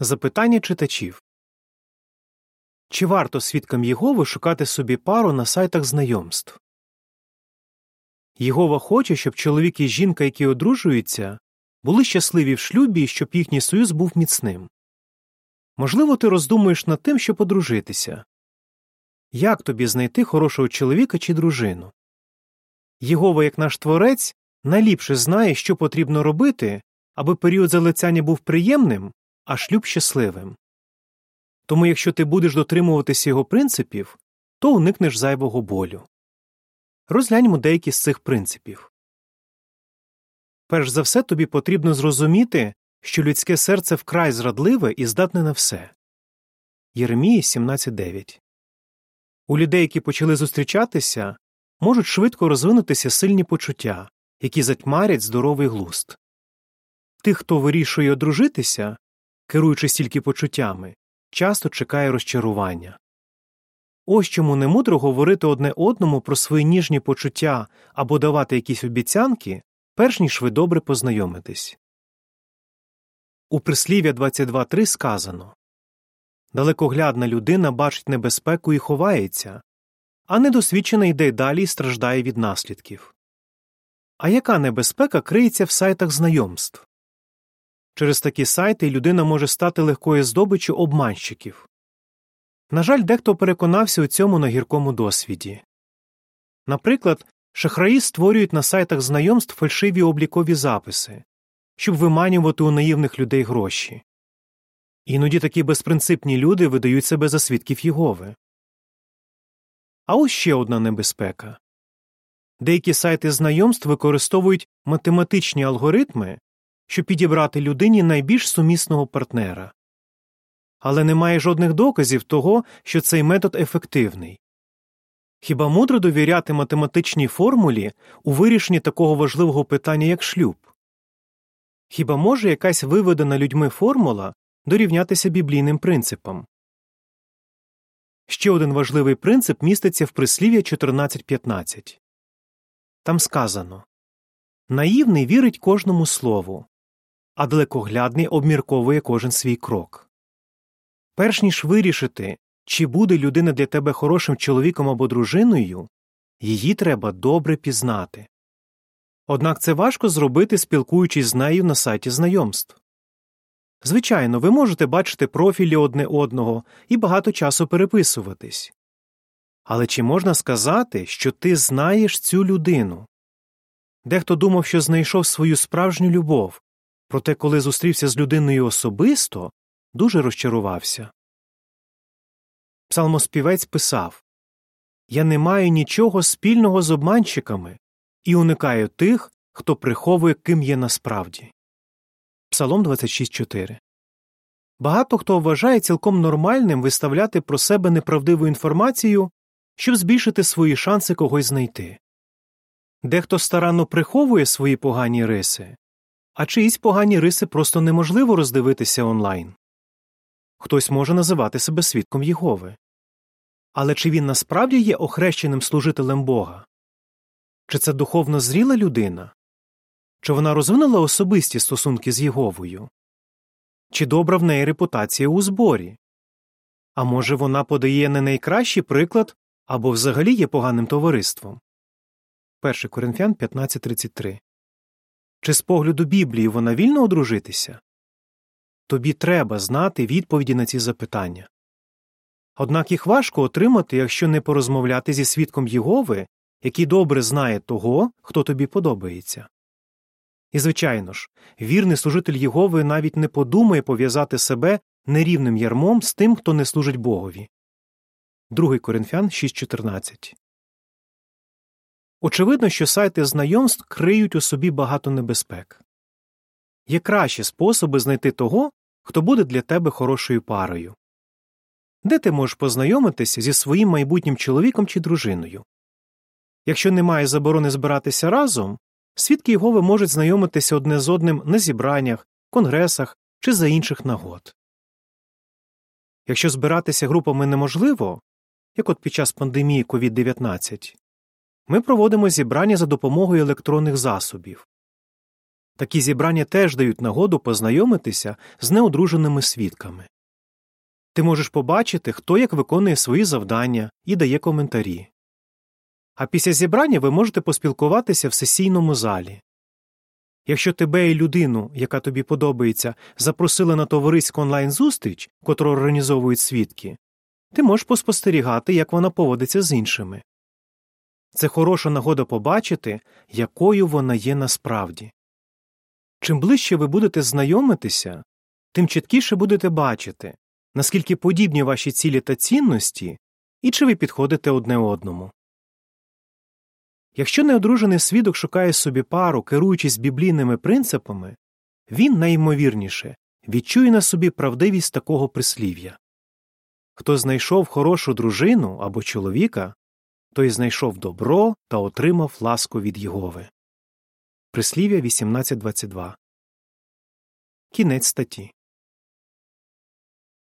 Запитання читачів Чи варто свідкам Єгови шукати собі пару на сайтах знайомств? Єгова хоче, щоб чоловік і жінка, які одружуються, були щасливі в шлюбі і щоб їхній союз був міцним. Можливо, ти роздумуєш над тим, щоб одружитися. Як тобі знайти хорошого чоловіка чи дружину? Єгова, як наш творець, найліпше знає, що потрібно робити, аби період залицяння був приємним, а шлюб щасливим. Тому якщо ти будеш дотримуватися його принципів, то уникнеш зайвого болю. Розгляньмо деякі з цих принципів. Перш за все тобі потрібно зрозуміти, що людське серце вкрай зрадливе і здатне на все. Єремії 17.9 У людей, які почали зустрічатися, можуть швидко розвинутися сильні почуття, які затьмарять здоровий глузд. Тих, хто вирішує одружитися, керуючись тільки почуттями, часто чекає розчарування. Ось чому не мудро говорити одне одному про свої ніжні почуття або давати якісь обіцянки, перш ніж ви добре познайомитесь. У прислів'я 22.3 сказано Далекоглядна людина бачить небезпеку і ховається, а недосвідчена йде далі і страждає від наслідків. А яка небезпека криється в сайтах знайомств? Через такі сайти людина може стати легкою здобиччю обманщиків. На жаль, дехто переконався у цьому на гіркому досвіді. Наприклад, шахраї створюють на сайтах знайомств фальшиві облікові записи, щоб виманювати у наївних людей гроші. Іноді такі безпринципні люди видають себе за свідків Єгови. А ось ще одна небезпека деякі сайти знайомств використовують математичні алгоритми, щоб підібрати людині найбільш сумісного партнера. Але немає жодних доказів того, що цей метод ефективний. Хіба мудро довіряти математичній формулі у вирішенні такого важливого питання, як шлюб? Хіба може якась виведена людьми формула дорівнятися біблійним принципам? Ще один важливий принцип міститься в прислів'я 14.15. Там сказано Наївний вірить кожному слову, а далекоглядний обмірковує кожен свій крок. Перш ніж вирішити, чи буде людина для тебе хорошим чоловіком або дружиною, її треба добре пізнати. Однак це важко зробити, спілкуючись з нею на сайті знайомств. Звичайно, ви можете бачити профілі одне одного і багато часу переписуватись. Але чи можна сказати, що ти знаєш цю людину? Дехто думав, що знайшов свою справжню любов, проте, коли зустрівся з людиною особисто, дуже розчарувався. Псалмоспівець писав Я не маю нічого спільного з обманщиками і уникаю тих, хто приховує, ким є насправді. Псалом 26.4 Багато хто вважає цілком нормальним виставляти про себе неправдиву інформацію, щоб збільшити свої шанси когось знайти. Дехто старанно приховує свої погані риси, а чиїсь погані риси просто неможливо роздивитися онлайн. Хтось може називати себе свідком Єгови. Але чи він насправді є охрещеним служителем Бога? Чи це духовно зріла людина? Чи вона розвинула особисті стосунки з Єговою? Чи добра в неї репутація у зборі? А може, вона подає не найкращий приклад або взагалі є поганим товариством? 1 Коринфян 15.33 Чи з погляду Біблії вона вільно одружитися? Тобі треба знати відповіді на ці запитання. Однак їх важко отримати, якщо не порозмовляти зі свідком Єгови, який добре знає того, хто тобі подобається. І, звичайно ж, вірний служитель Єгови навіть не подумає пов'язати себе нерівним ярмом з тим, хто не служить Богові. 2 Коринфян 6.14 Очевидно, що сайти знайомств криють у собі багато небезпек. Є кращі способи знайти того, хто буде для тебе хорошою парою. Де ти можеш познайомитися зі своїм майбутнім чоловіком чи дружиною? Якщо немає заборони збиратися разом, свідки Єгови можуть знайомитися одне з одним на зібраннях, конгресах чи за інших нагод. Якщо збиратися групами неможливо, як от під час пандемії COVID-19, ми проводимо зібрання за допомогою електронних засобів. Такі зібрання теж дають нагоду познайомитися з неодруженими свідками. Ти можеш побачити, хто як виконує свої завдання і дає коментарі. А після зібрання ви можете поспілкуватися в сесійному залі. Якщо тебе і людину, яка тобі подобається, запросили на товариську онлайн зустріч, котру організовують свідки, ти можеш поспостерігати, як вона поводиться з іншими. Це хороша нагода побачити, якою вона є насправді. Чим ближче ви будете знайомитися, тим чіткіше будете бачити, наскільки подібні ваші цілі та цінності і чи ви підходите одне одному. Якщо неодружений свідок шукає собі пару, керуючись біблійними принципами, він найімовірніше відчує на собі правдивість такого прислів'я хто знайшов хорошу дружину або чоловіка, той знайшов добро та отримав ласку від Єгови. Прислів'я 18.22 Кінець статті